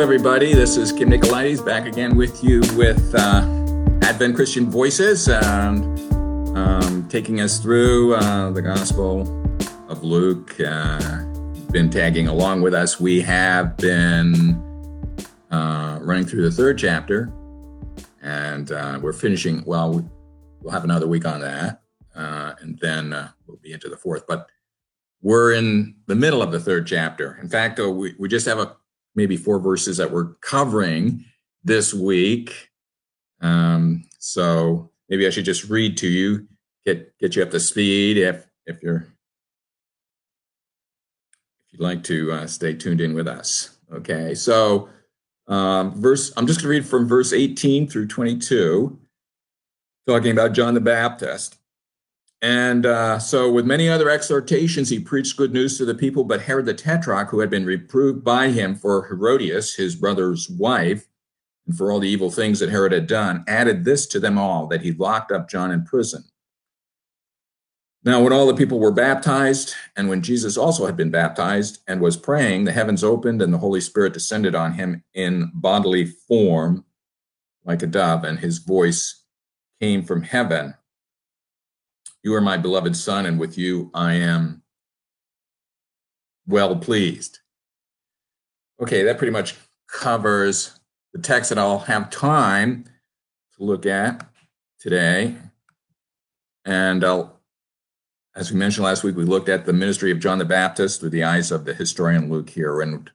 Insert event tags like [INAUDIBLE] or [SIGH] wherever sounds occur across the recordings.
Hello, everybody. This is Kim Nicolaides back again with you with uh, Advent Christian Voices, um, um, taking us through uh, the Gospel of Luke. Uh, been tagging along with us. We have been uh, running through the third chapter, and uh, we're finishing. Well, we'll have another week on that, uh, and then we'll be into the fourth. But we're in the middle of the third chapter. In fact, we, we just have a maybe four verses that we're covering this week. Um, so maybe I should just read to you, get get you up to speed if if you're if you'd like to uh, stay tuned in with us. Okay, so um, verse I'm just going to read from verse 18 through 22, talking about John the Baptist. And uh, so, with many other exhortations, he preached good news to the people. But Herod the Tetrarch, who had been reproved by him for Herodias, his brother's wife, and for all the evil things that Herod had done, added this to them all that he locked up John in prison. Now, when all the people were baptized, and when Jesus also had been baptized and was praying, the heavens opened and the Holy Spirit descended on him in bodily form like a dove, and his voice came from heaven you are my beloved son, and with you I am well pleased. Okay, that pretty much covers the text that I'll have time to look at today. And I'll, as we mentioned last week, we looked at the ministry of John the Baptist through the eyes of the historian Luke here. And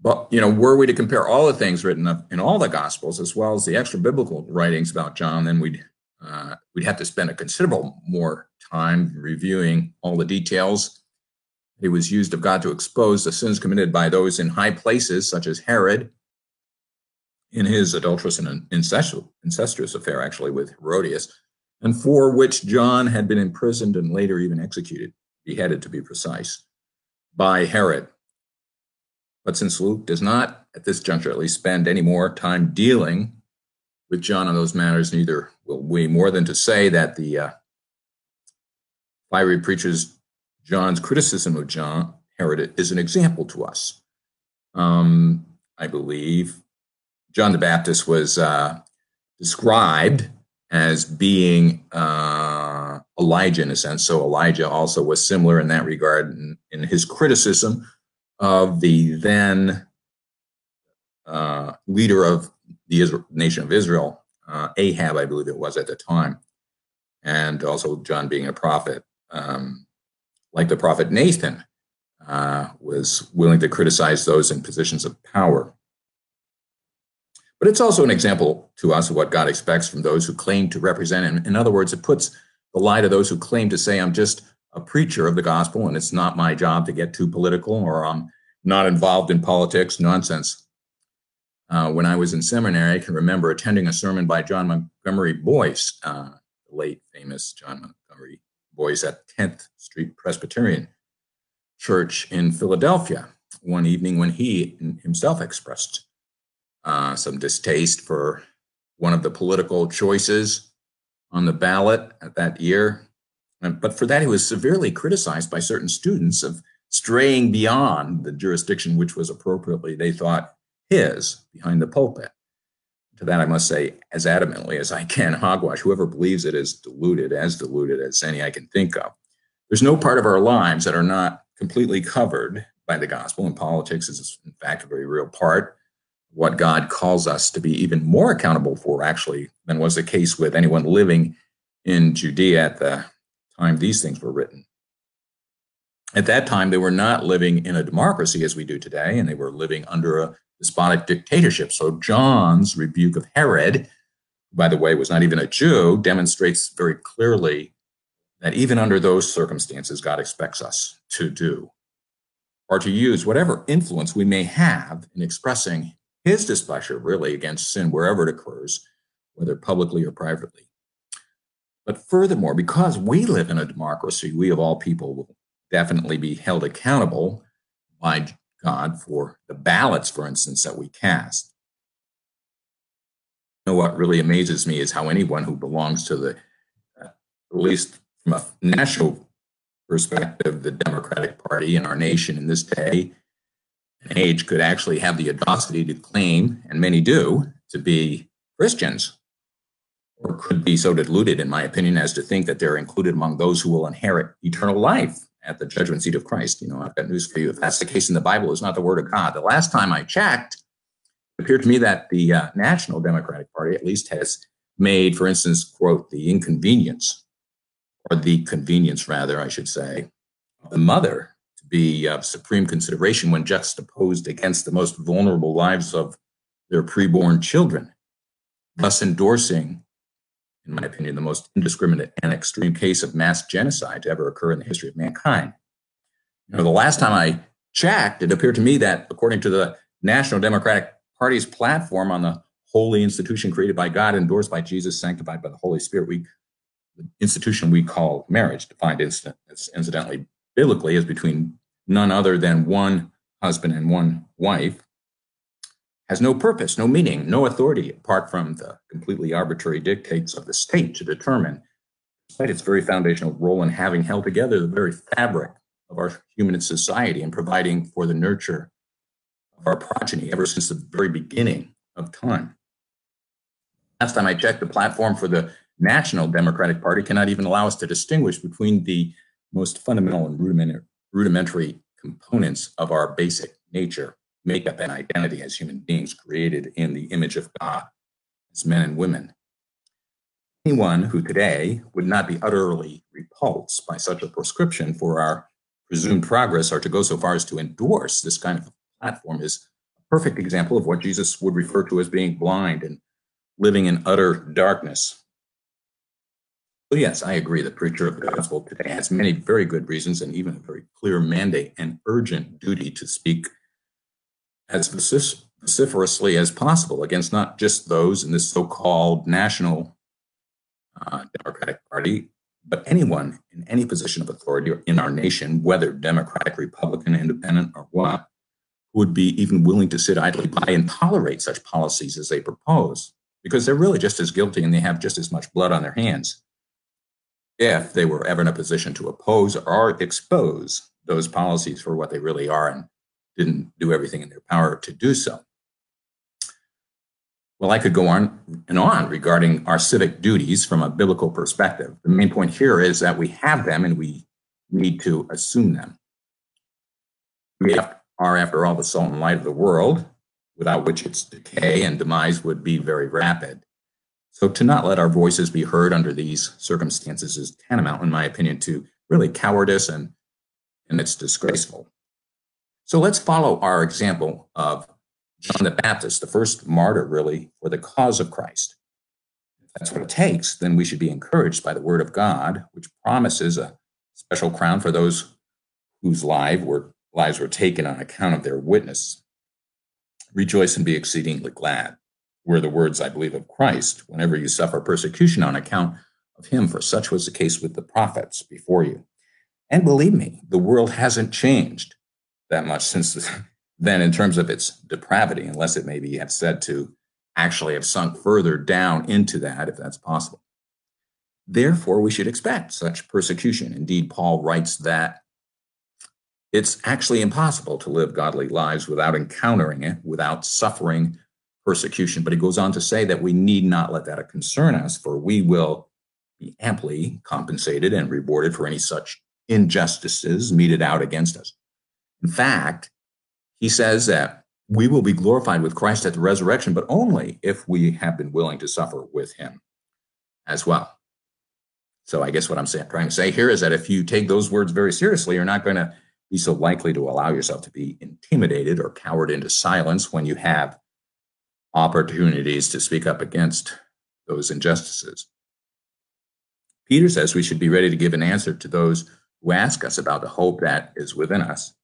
but you know, were we to compare all the things written in all the Gospels as well as the extra biblical writings about John, then we'd uh, we'd have to spend a considerable more time reviewing all the details. It was used of God to expose the sins committed by those in high places, such as Herod, in his adulterous and incestuous affair, actually, with Herodias, and for which John had been imprisoned and later even executed, beheaded to be precise, by Herod. But since Luke does not, at this juncture at least, spend any more time dealing with John on those matters, neither will we, more than to say that the uh, fiery preacher's John's criticism of John Herod is an example to us. Um, I believe John the Baptist was uh, described as being uh, Elijah in a sense. So Elijah also was similar in that regard in, in his criticism of the then uh, leader of the Israel, nation of Israel, uh, Ahab, I believe it was at the time, and also John being a prophet, um, like the prophet Nathan, uh, was willing to criticize those in positions of power. But it's also an example to us of what God expects from those who claim to represent Him. In other words, it puts the lie to those who claim to say, I'm just a preacher of the gospel and it's not my job to get too political or I'm not involved in politics, nonsense. Uh, when I was in seminary, I can remember attending a sermon by John Montgomery Boice, uh, the late famous John Montgomery Boice at 10th Street Presbyterian Church in Philadelphia one evening when he himself expressed uh, some distaste for one of the political choices on the ballot at that year. But for that, he was severely criticized by certain students of straying beyond the jurisdiction which was appropriately, they thought, his behind the pulpit. To that, I must say, as adamantly as I can, hogwash. Whoever believes it is deluded, as deluded as any I can think of. There's no part of our lives that are not completely covered by the gospel, and politics is, in fact, a very real part. What God calls us to be even more accountable for, actually, than was the case with anyone living in Judea at the time these things were written. At that time, they were not living in a democracy as we do today, and they were living under a despotic dictatorship. So John's rebuke of Herod, by the way, was not even a Jew, demonstrates very clearly that even under those circumstances, God expects us to do or to use whatever influence we may have in expressing his displeasure, really, against sin wherever it occurs, whether publicly or privately. But furthermore, because we live in a democracy, we of all people will definitely be held accountable by God for the ballots, for instance, that we cast. You know what really amazes me is how anyone who belongs to the, uh, at least from a national perspective, the Democratic Party in our nation in this day, and age could actually have the audacity to claim, and many do, to be Christians, or could be so deluded, in my opinion, as to think that they're included among those who will inherit eternal life at the judgment seat of Christ. You know, I've got news for you. If that's the case in the Bible, it's not the word of God. The last time I checked, it appeared to me that the uh, National Democratic Party at least has made, for instance, quote, the inconvenience, or the convenience, rather, I should say, the mother to be of supreme consideration when juxtaposed against the most vulnerable lives of their preborn children, thus endorsing, in my opinion, the most indiscriminate and extreme case of mass genocide to ever occur in the history of mankind. You know, the last time I checked, it appeared to me that, according to the National Democratic Party's platform on the holy institution created by God, endorsed by Jesus, sanctified by the Holy Spirit, we the institution we call marriage, defined incidentally biblically as between none other than one husband and one wife, has no purpose, no meaning, no authority apart from the completely arbitrary dictates of the state to determine, despite its very foundational role in having held together the very fabric of our human society and providing for the nurture of our progeny ever since the very beginning of time. Last time I checked, the platform for the National Democratic Party cannot even allow us to distinguish between the most fundamental and rudimentary components of our basic nature, makeup, and identity as human beings created in the image of God, as men and women. Anyone who today would not be utterly repulsed by such a prescription for our presumed progress or to go so far as to endorse this kind of platform is a perfect example of what Jesus would refer to as being blind and living in utter darkness. So yes, I agree. The preacher of the gospel today has many very good reasons and even a very clear mandate and urgent duty to speak as vociferously as possible against not just those in this so-called national uh, Democratic Party, but anyone in any position of authority in our nation, whether Democratic, Republican, Independent, or what, would be even willing to sit idly by and tolerate such policies as they propose because they're really just as guilty and they have just as much blood on their hands if they were ever in a position to oppose or expose those policies for what they really are and didn't do everything in their power to do so. Well, I could go on and on regarding our civic duties from a biblical perspective. The main point here is that we have them and we need to assume them. We are, after all, the salt and light of the world, without which its decay and demise would be very rapid. So to not let our voices be heard under these circumstances is tantamount, in my opinion, to really cowardice and, and it's disgraceful. So let's follow our example of John the Baptist, the first martyr really for the cause of Christ. If that's what it takes, then we should be encouraged by the word of God, which promises a special crown for those whose life were, lives were taken on account of their witness Rejoice and be exceedingly glad were the words, I believe, of Christ whenever you suffer persecution on account of him, for such was the case with the prophets before you. And believe me, the world hasn't changed that much since then in terms of its depravity, unless it may be said to actually have sunk further down into that, if that's possible. Therefore, we should expect such persecution. Indeed, Paul writes that it's actually impossible to live godly lives without encountering it, without suffering persecution. But he goes on to say that we need not let that concern us, for we will be amply compensated and rewarded for any such injustices meted out against us. In fact, he says that we will be glorified with Christ at the resurrection, but only if we have been willing to suffer with him as well. So I guess what I'm saying, trying to say here is that if you take those words very seriously, you're not going to be so likely to allow yourself to be intimidated or cowered into silence when you have opportunities to speak up against those injustices. Peter says we should be ready to give an answer to those who ask us about the hope that is within us.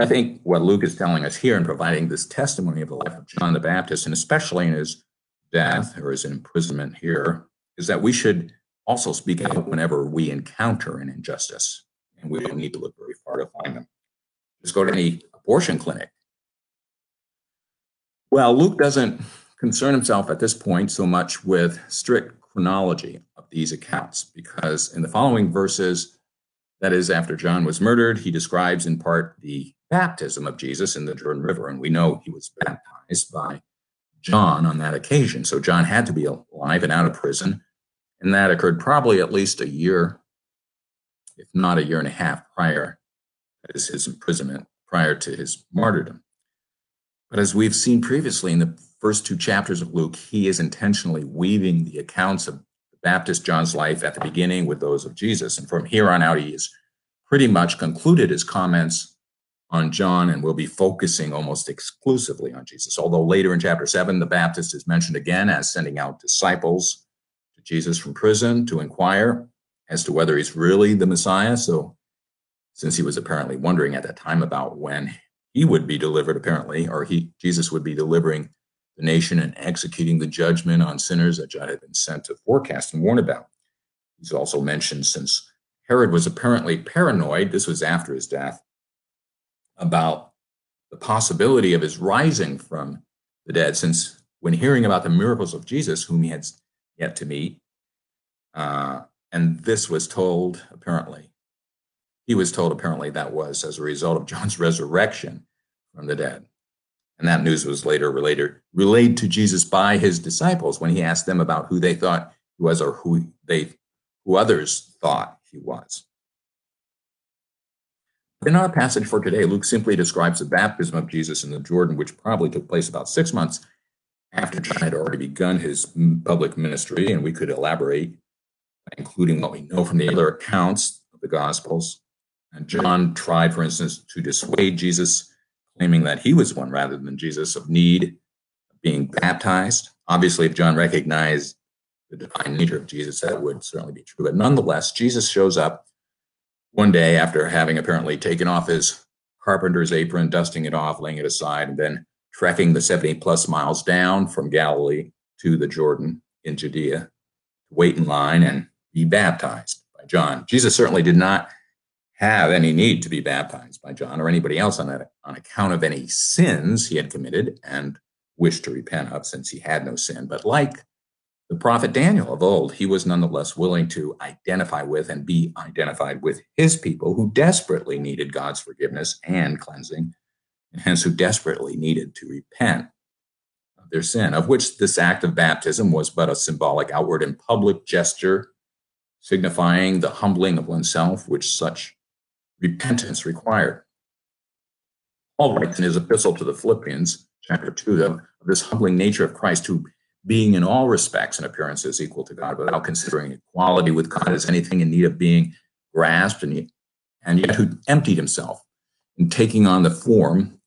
I think what Luke is telling us here in providing this testimony of the life of John the Baptist, and especially in his death or his imprisonment here, is that we should also speak out whenever we encounter an injustice and we don't need to look very far to find them. Just go to any abortion clinic. Well, Luke doesn't concern himself at this point so much with strict chronology of these accounts because in the following verses, That is, after John was murdered, he describes in part the baptism of Jesus in the Jordan River. And we know he was baptized by John on that occasion. So John had to be alive and out of prison. And that occurred probably at least a year, if not a year and a half prior, that is his imprisonment, prior to his martyrdom. But as we've seen previously in the first two chapters of Luke, he is intentionally weaving the accounts of Baptist John's life at the beginning with those of Jesus. And from here on out, he has pretty much concluded his comments on John and we'll be focusing almost exclusively on Jesus. Although later in chapter 7, the Baptist is mentioned again as sending out disciples to Jesus from prison to inquire as to whether he's really the Messiah. So, since he was apparently wondering at that time about when he would be delivered, apparently, or he Jesus would be delivering the nation and executing the judgment on sinners that John had been sent to forecast and warn about. He's also mentioned since Herod was apparently paranoid, this was after his death, about the possibility of his rising from the dead, since when hearing about the miracles of Jesus, whom he had yet to meet, uh, and this was told apparently, he was told apparently that was as a result of John's [LAUGHS] resurrection from the dead. And that news was later related, relayed to Jesus by his disciples when he asked them about who they thought he was or who they who others thought he was. In our passage for today, Luke simply describes the baptism of Jesus in the Jordan, which probably took place about six months after John had already begun his public ministry, and we could elaborate, including what we know from the other accounts of the Gospels. And John tried, for instance, to dissuade Jesus claiming that he was one rather than Jesus of need of being baptized. Obviously, if John recognized the divine nature of Jesus, that would certainly be true. But nonetheless, Jesus shows up one day after having apparently taken off his carpenter's apron, dusting it off, laying it aside, and then trekking the 70 plus miles down from Galilee to the Jordan in Judea to wait in line and be baptized by John. Jesus certainly did not have any need to be baptized by John or anybody else on, that, on account of any sins he had committed and wished to repent of since he had no sin. But like the prophet Daniel of old, he was nonetheless willing to identify with and be identified with his people who desperately needed God's forgiveness and cleansing, and hence who desperately needed to repent of their sin, of which this act of baptism was but a symbolic outward and public gesture signifying the humbling of oneself, which such repentance required. Paul writes in his epistle to the Philippians, chapter 2, of this humbling nature of Christ, who, being in all respects and appearances equal to God, without considering equality with God as anything in need of being grasped, and, and yet who emptied himself in taking on the form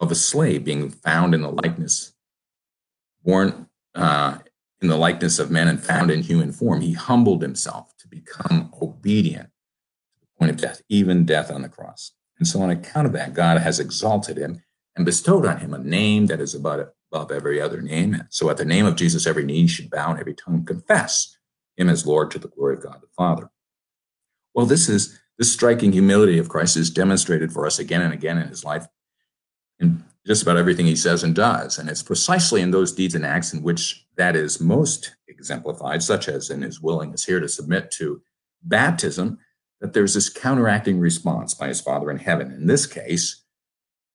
of a slave, being found in the likeness, born uh, in the likeness of men and found in human form. He humbled himself to become obedient to the point of death, even death on the cross. And so, on account of that, God has exalted him and bestowed on him a name that is above, above every other name. So, at the name of Jesus, every knee should bow and every tongue confess him as Lord to the glory of God the Father. Well, this is this striking humility of Christ is demonstrated for us again and again in his life in just about everything he says and does. And it's precisely in those deeds and acts in which that is most exemplified, such as in his willingness here to submit to baptism, that there's this counteracting response by his Father in heaven. In this case,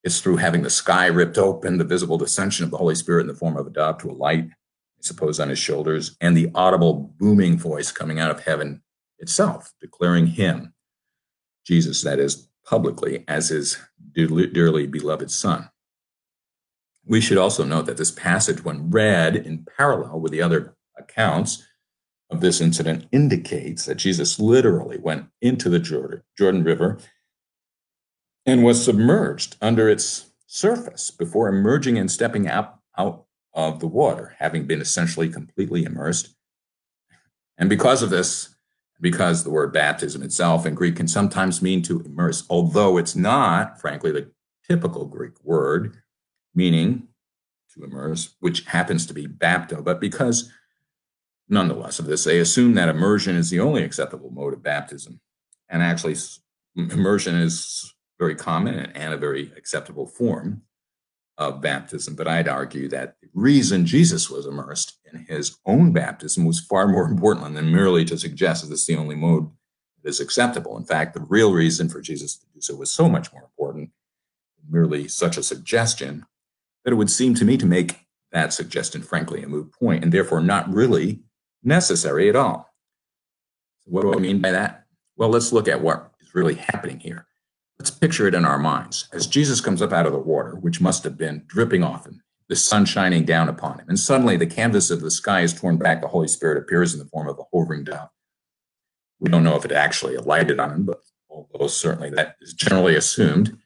it's through having the sky ripped open, the visible descension of the Holy Spirit in the form of a dove to alight, I suppose, on his shoulders, and the audible booming voice coming out of heaven itself, declaring him, Jesus, that is, publicly, as his dearly beloved Son. We should also note that this passage, when read in parallel with the other accounts, of this incident indicates that Jesus literally went into the Jordan River and was submerged under its surface before emerging and stepping out, out of the water, having been essentially completely immersed. And because of this, because the word baptism itself in Greek can sometimes mean to immerse, although it's not, frankly, the typical Greek word meaning to immerse, which happens to be bapto, but because nonetheless of this. They assume that immersion is the only acceptable mode of baptism. And actually, immersion is very common and a very acceptable form of baptism. But I'd argue that the reason Jesus was immersed in his own baptism was far more [LAUGHS] important than merely to suggest that it's the only mode that is acceptable. In fact, the real reason for Jesus to do so was so much more important merely such a suggestion that it would seem to me to make that suggestion, frankly, a moot point and therefore not really necessary at all. What do I mean by that? Well, let's look at what is really happening here. Let's picture it in our minds as Jesus comes up out of the water, which must have been dripping off him, the sun shining down upon him. And suddenly the canvas of the sky is torn back. The Holy Spirit appears in the form of a hovering dove. We don't know if it actually alighted on him, but although certainly that is generally assumed,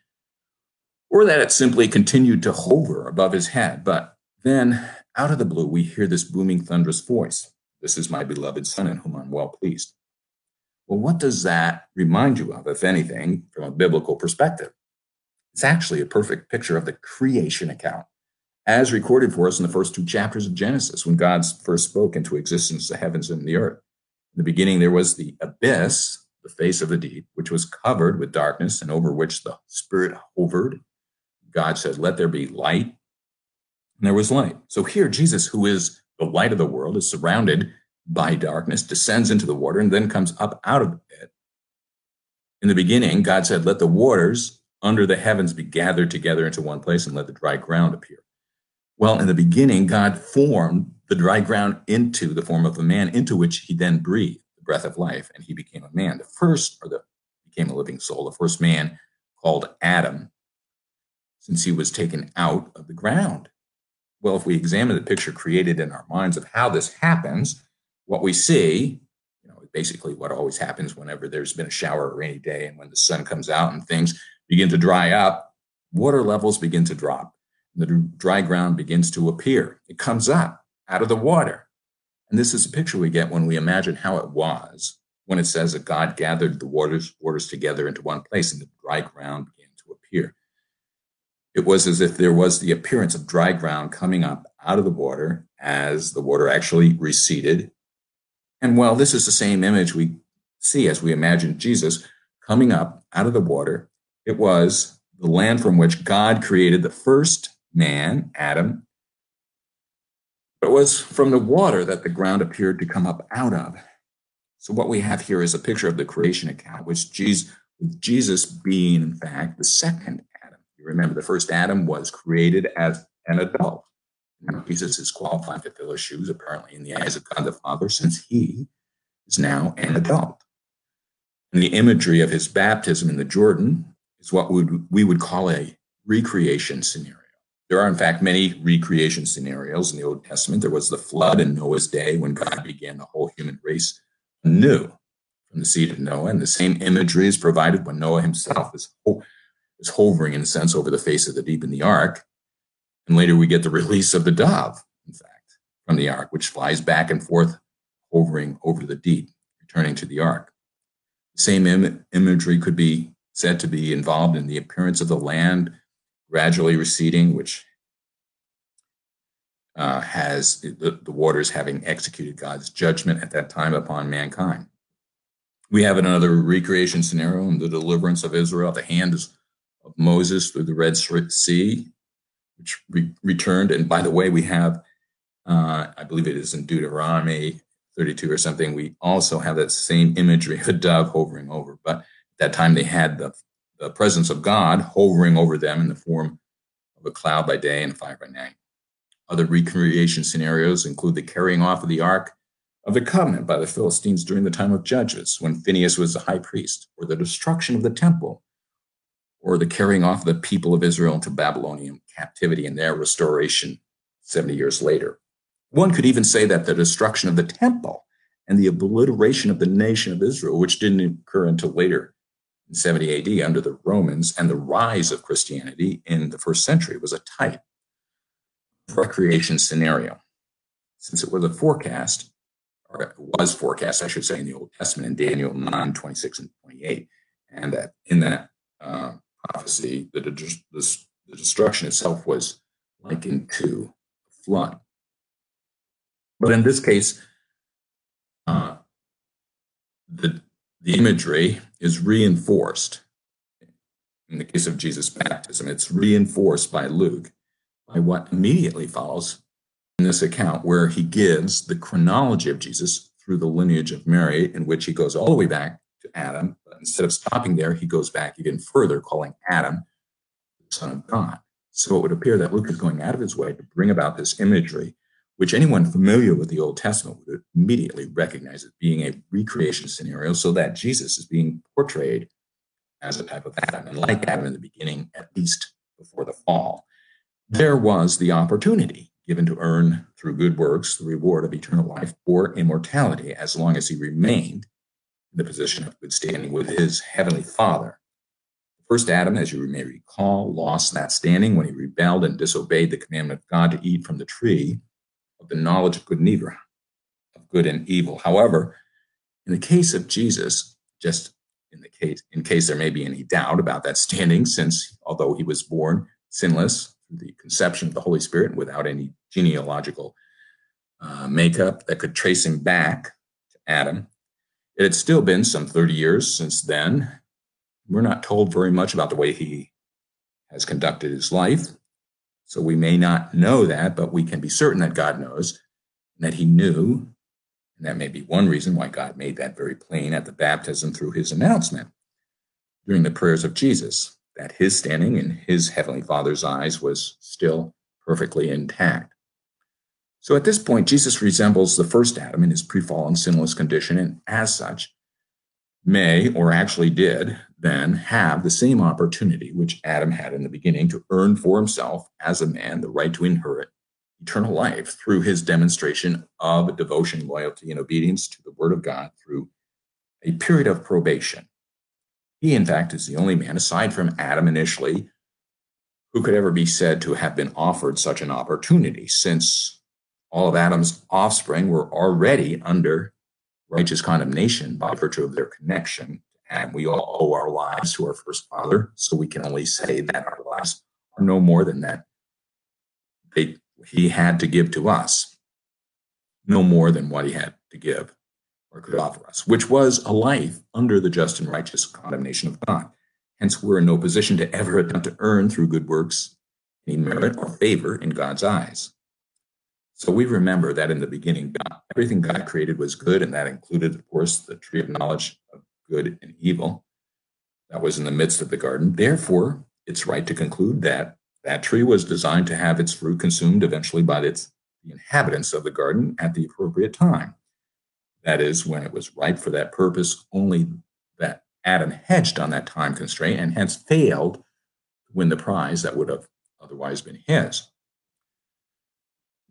or that it simply continued to hover above his head. But then out of the blue, we hear this booming, thunderous voice This is my beloved Son in whom I'm well pleased. Well, what does that remind you of, if anything, from a biblical perspective? It's actually a perfect picture of the creation account, as recorded for us in the first two chapters of Genesis, when God first spoke into existence the heavens and the earth. In the beginning, there was the abyss, the face of the deep, which was covered with darkness and over which the Spirit hovered. God said, Let there be light. And there was light. So here, Jesus, who is the light of the world, is surrounded by darkness, descends into the water, and then comes up out of it. In the beginning, God said, Let the waters under the heavens be gathered together into one place and let the dry ground appear. Well, in the beginning, God formed the dry ground into the form of a man, into which he then breathed the breath of life, and he became a man. The first, or the became a living soul, the first man called Adam, since he was taken out of the ground. Well, if we examine the picture created in our minds of how this happens, what we see, you know, basically what always happens whenever there's been a shower or rainy day and when the sun comes out and things begin to dry up, water levels begin to drop. The dry ground begins to appear. It comes up out of the water. And this is a picture we get when we imagine how it was when it says that God gathered the waters, waters together into one place and the dry ground began to appear. It was as if there was the appearance of dry ground coming up out of the water as the water actually receded. And while this is the same image we see as we imagine Jesus coming up out of the water. It was the land from which God created the first man, Adam. But it was from the water that the ground appeared to come up out of. So what we have here is a picture of the creation account, which Jesus, with Jesus being, in fact, the second Adam. You remember the first Adam was created as an adult. Now Jesus is qualified to fill his shoes, apparently, in the eyes of God the Father, since he is now an adult. And the imagery of his baptism in the Jordan is what would, we would call a recreation scenario. There are, in fact, many recreation scenarios in the Old Testament. There was the flood in Noah's day when God began the whole human race anew from the seed of Noah. And the same imagery is provided when Noah himself is, ho- is hovering, in a sense, over the face of the deep in the ark. And later we get the release of the dove, in fact, from the ark, which flies back and forth, hovering over the deep, returning to the ark. The same Im- imagery could be said to be involved in the appearance of the land gradually receding, which uh, has the, the waters having executed God's judgment at that time upon mankind. We have another recreation scenario in the deliverance of Israel at the hand of Moses through the Red Sea, re- returned. And by the way, we have, uh, I believe it is in Deuteronomy 32 or something, we also have that same imagery of a dove hovering over. But at that time, they had the the presence of God hovering over them in the form of a cloud by day and fire by night. Other recreation scenarios include the carrying off of the Ark of the Covenant by the Philistines during the time of Judges, when Phinehas was the high priest, or the destruction of the temple, or the carrying off of the people of Israel into Babylonian captivity and their restoration 70 years later. One could even say that the destruction of the temple and the obliteration of the nation of Israel, which didn't occur until later, in 70 AD under the Romans and the rise of Christianity in the first century was a type recreation scenario. Since it was a forecast, or it was forecast, I should say, in the Old Testament in Daniel 9, 26 and 28, and that in that uh, prophecy, the, the, the destruction itself was likened to a flood. But in this case, uh, the the imagery is reinforced. In the case of Jesus' baptism, it's reinforced by Luke by what immediately follows in this account, where he gives the chronology of Jesus through the lineage of Mary, in which he goes all the way back Adam, but instead of stopping there, he goes back even further, calling Adam the Son of God. So it would appear that Luke is going out of his way to bring about this imagery, which anyone familiar with the Old Testament would immediately recognize as being a recreation scenario, so that Jesus is being portrayed as a type of Adam, and like Adam in the beginning, at least before the fall. There was the opportunity given to earn through good works the reward of eternal life or immortality as long as he remained in the position of good standing with his heavenly father. First Adam, as you may recall, lost that standing when he rebelled and disobeyed the commandment of God to eat from the tree of the knowledge of good and evil, of good and evil. However, in the case of Jesus, just in the case in case there may be any doubt about that standing, since although he was born sinless through the conception of the Holy Spirit without any genealogical uh, makeup that could trace him back to Adam, it had still been some 30 years since then we're not told very much about the way he has conducted his life. So we may not know that, but we can be certain that God knows and that he knew. And that may be one reason why God made that very plain at the baptism through his announcement during the prayers of Jesus, that his standing in his heavenly Father's eyes was still perfectly intact. So at this point, Jesus resembles the first Adam in his pre fallen sinless condition, and as such, may or actually did then have the same opportunity which Adam had in the beginning to earn for himself as a man the right to inherit eternal life through his demonstration of devotion, loyalty, and obedience to the word of God through a period of probation. He, in fact, is the only man, aside from Adam initially, who could ever be said to have been offered such an opportunity, since all of Adam's offspring were already under righteous condemnation by virtue of their connection. And we all owe our lives to our first father. So we can only say that our lives are no more than that they, he had to give to us, no more than what he had to give or could offer us, which was a life under the just and righteous condemnation of God. Hence, we're in no position to ever attempt to earn through good works any merit or favor in God's eyes. So we remember that in the beginning, God, everything God created was good, and that included, of course, the tree of knowledge of good and evil that was in the midst of the garden. Therefore, it's right to conclude that that tree was designed to have its fruit consumed eventually by its the inhabitants of the garden at the appropriate time. That is, when it was ripe for that purpose, only that Adam hedged on that time constraint and hence failed to win the prize that would have otherwise been his.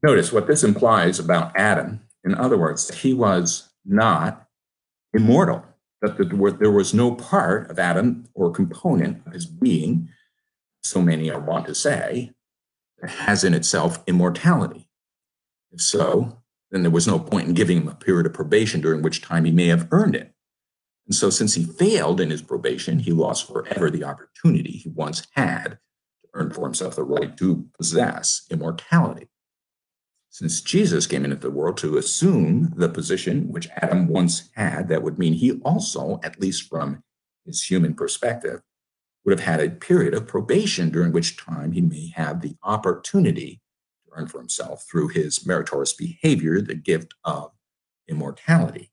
Notice what this implies about Adam. In other words, he was not immortal, that there was no part of Adam or component of his being, so many are wont to say, that has in itself immortality. If so, then there was no point in giving him a period of probation during which time he may have earned it. And so, since he failed in his probation, he lost forever the opportunity he once had to earn for himself the right to possess immortality since Jesus came into the world to assume the position which Adam once had, that would mean he also, at least from his human perspective, would have had a period of probation during which time he may have the opportunity to earn for himself through his meritorious behavior the gift of immortality.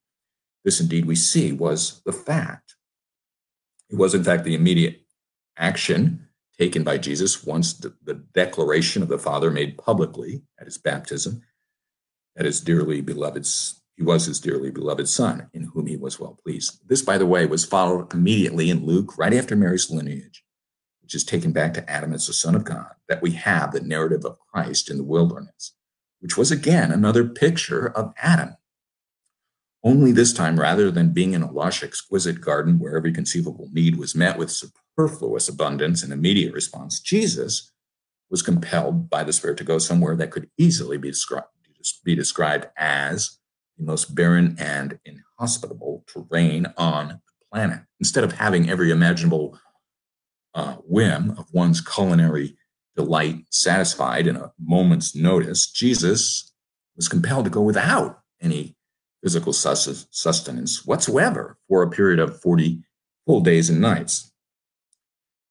This indeed we see was the fact. It was, in fact, the immediate action taken by Jesus once the, the declaration of the Father made publicly at his baptism that his dearly beloved he was his dearly beloved son in whom he was well pleased. This, by the way, was followed immediately in Luke, right after Mary's lineage, which is taken back to Adam as the Son of God, that we have the narrative of Christ in the wilderness, which was again another picture of Adam. Only this time, rather than being in a lush, exquisite garden where every conceivable need was met with superfluous abundance and immediate response, Jesus was compelled by the Spirit to go somewhere that could easily be described, be described as the most barren and inhospitable terrain on the planet. Instead of having every imaginable uh, whim of one's culinary delight satisfied in a moment's notice, Jesus was compelled to go without any physical sustenance whatsoever for a period of 40 full days and nights.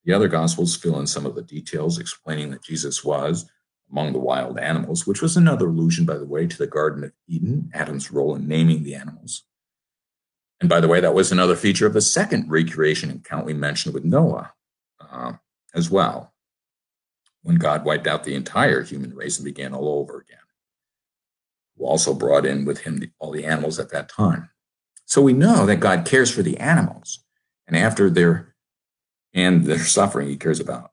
The other Gospels fill in some of the details explaining that Jesus was among the wild animals, which was another allusion, by the way, to the Garden of Eden, Adam's role in naming the animals. And by the way, that was another feature of the second recreation account we mentioned with Noah uh, as well, when God wiped out the entire human race and began all over again, who also brought in with him the, all the animals at that time. So we know that God cares for the animals, and after their and their suffering, He cares about.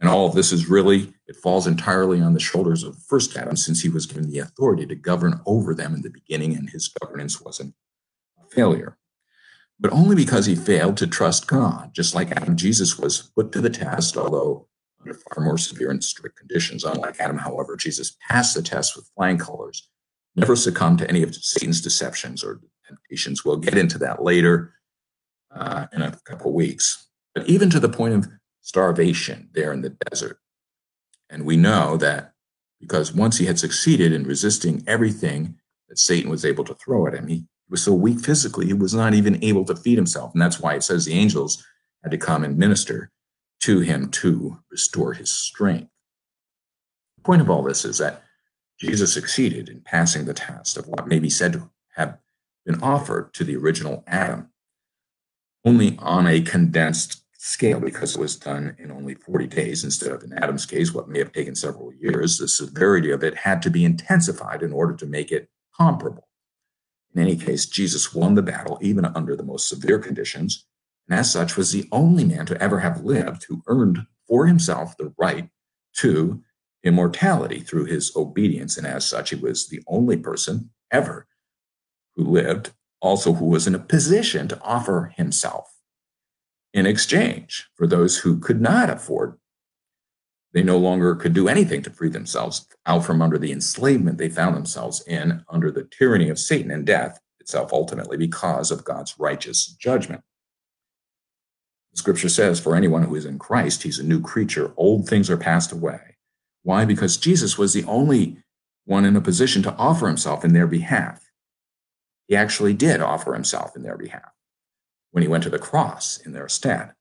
And all of this is really, it falls entirely on the shoulders of the first Adam, since he was given the authority to govern over them in the beginning, and his governance wasn't a failure. But only because he failed to trust God, just like Adam, Jesus was put to the test, although under far more severe and strict conditions. Unlike Adam, however, Jesus passed the test with flying colors, never succumbed to any of Satan's deceptions or temptations. We'll get into that later uh, in a couple weeks. But even to the point of starvation there in the desert. And we know that because once he had succeeded in resisting everything that Satan was able to throw at him, he was so weak physically, he was not even able to feed himself. And that's why it says the angels had to come and minister to him to restore his strength. The point of all this is that Jesus succeeded in passing the test of what may be said to have been offered to the original Adam, only on a condensed scale because it was done in only 40 days instead of in Adam's case, what may have taken several years. The severity of it had to be intensified in order to make it comparable. In any case, Jesus won the battle even under the most severe conditions, and as such was the only man to ever have lived who earned for himself the right to immortality through his obedience. And as such, he was the only person ever who lived, also who was in a position to offer himself in exchange for those who could not afford. They no longer could do anything to free themselves out from under the enslavement they found themselves in under the tyranny of Satan and death itself, ultimately, because of God's righteous judgment. Scripture says, For anyone who is in Christ, he's a new creature. Old things are passed away. Why? Because Jesus was the only one in a position to offer himself in their behalf. He actually did offer himself in their behalf when he went to the cross in their stead.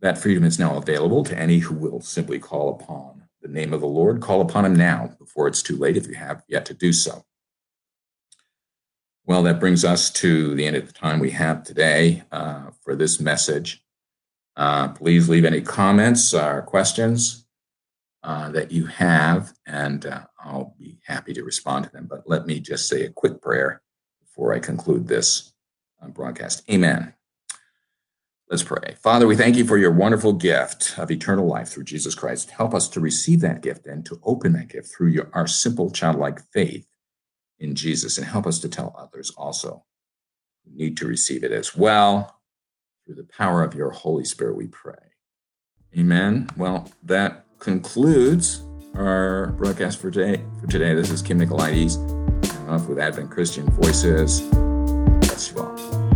That freedom is now available to any who will simply call upon the name of the Lord. Call upon him now before it's too late if you have yet to do so. Well, that brings us to the end of the time we have today uh, for this message. Uh, please leave any comments or questions uh, that you have, and uh, I'll be happy to respond to them. But let me just say a quick prayer before I conclude this broadcast. Amen. Let's pray. Father, we thank you for your wonderful gift of eternal life through Jesus Christ. Help us to receive that gift and to open that gift through your, our simple childlike faith in Jesus and help us to tell others also who need to receive it as well. Through the power of your Holy Spirit, we pray. Amen. Well, that concludes our broadcast for today. For today, this is Kim Nicolaides with Advent Christian Voices. Bless you all.